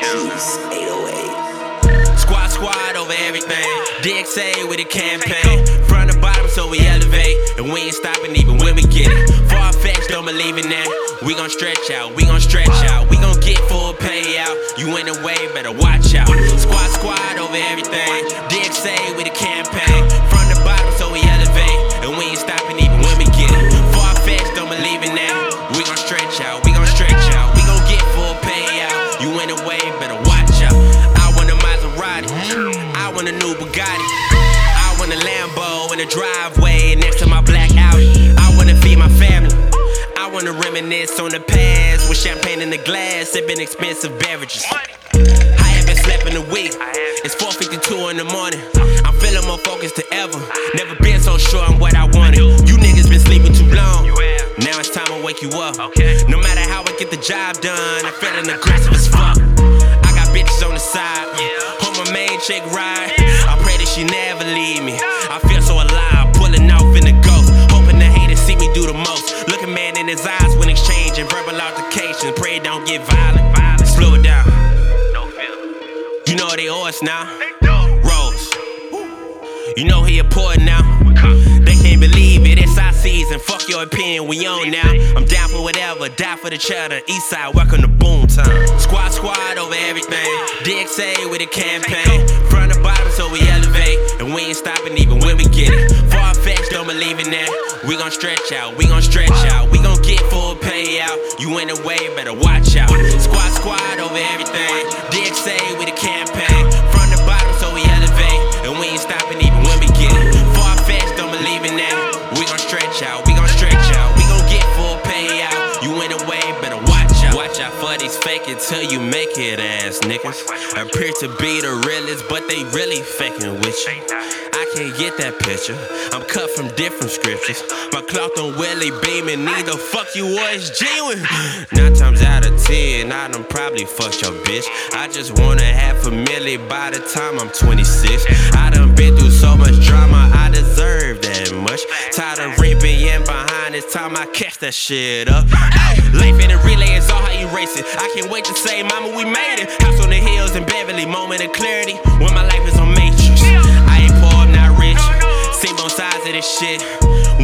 killer. Squad squad over everything. DXA with a campaign. From the bottom, so we elevate. And we ain't stopping don't believe in that. We gon' stretch out, we gon' stretch out. We gon' get full payout. You in the way, better watch out. Squad squad over everything. DXA with a campaign. From the bottom, so we elevate. And we ain't stopping even when we get it. Far fetched, don't believe in that. We gon' stretch out, we gon' stretch out. We gon' get full payout. You in the way, better watch out. I want a Maserati. I want a new Bugatti. I want a Lambo in the driveway next to my black Audi. I wanna feed my family. Wanna reminisce on the past with champagne in the glass, sipping expensive beverages. I haven't slept in a week. It's 4:52 in the morning. I'm feeling more focused than ever. Never been so sure I'm what I wanted. You niggas been sleeping too long. Now it's time to wake you up. No matter how I get the job done, I'm feeling aggressive as fuck. I got bitches on the side. Hope my main chick ride. I pray that she never leave me. In his eyes when exchanging verbal altercations. Pray don't get violent. violent. Slow it down. No feel. You know they owe us now. Rose. You know he a now. They can't believe it, it's our season. Fuck your opinion, we on now. I'm down for whatever, die for the cheddar. East side, welcome to boom time. Squad squad over everything. DXA with a campaign. Front to bottom, so we elevate. And we ain't stopping even when we get it. Far fetched, don't believe in that. We gon' stretch out, we gon' stretch out. Squad over everything. DXA with a campaign. Front to bottom, so we elevate. And we ain't stopping even when we get it. Far fetched, don't believe in that. We gon' stretch out, we gon' stretch out. We gon' get full payout. You in the way, better watch out. Watch out for these fake it you make it ass niggas. Appear to be the realest, but they really faking with you. Can't get that picture. I'm cut from different scriptures. My cloth on Willie beaming, neither fuck you or it's genuine. Nine times out of ten, I done probably fucked your bitch. I just wanna have family by the time I'm 26. I done been through so much drama, I deserve that much. Tired of ripping in behind, it's time I catch that shit up. Life in a relay is all how you race it. I can't wait to say, Mama, we made it. House on the hills in Beverly, moment of clarity when my life is on Both sides of this shit.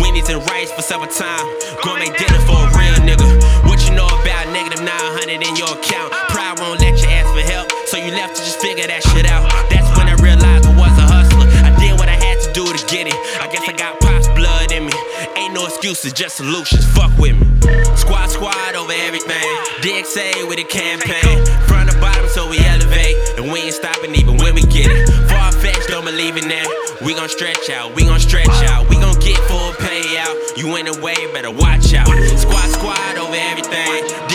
Winnies and rice for supper time. Gourmet oh, dinner for a real nigga. What you know about negative 900 in your account? Oh. Pride won't let you ask for help, so you left to just figure that shit out. That's when I realized I was a hustler. I did what I had to do to get it. I guess I got pop's blood in me. Ain't no excuses, just solutions. Fuck with me. Squad squad over everything. DXA with a campaign. Front to bottom, so we elevate. And we ain't stopping even when we get it. Far fetched, don't believe in that. We gon' stretch out, we gon' stretch out, we gon' get full payout. You in the way, better watch out. Squad, squad over everything.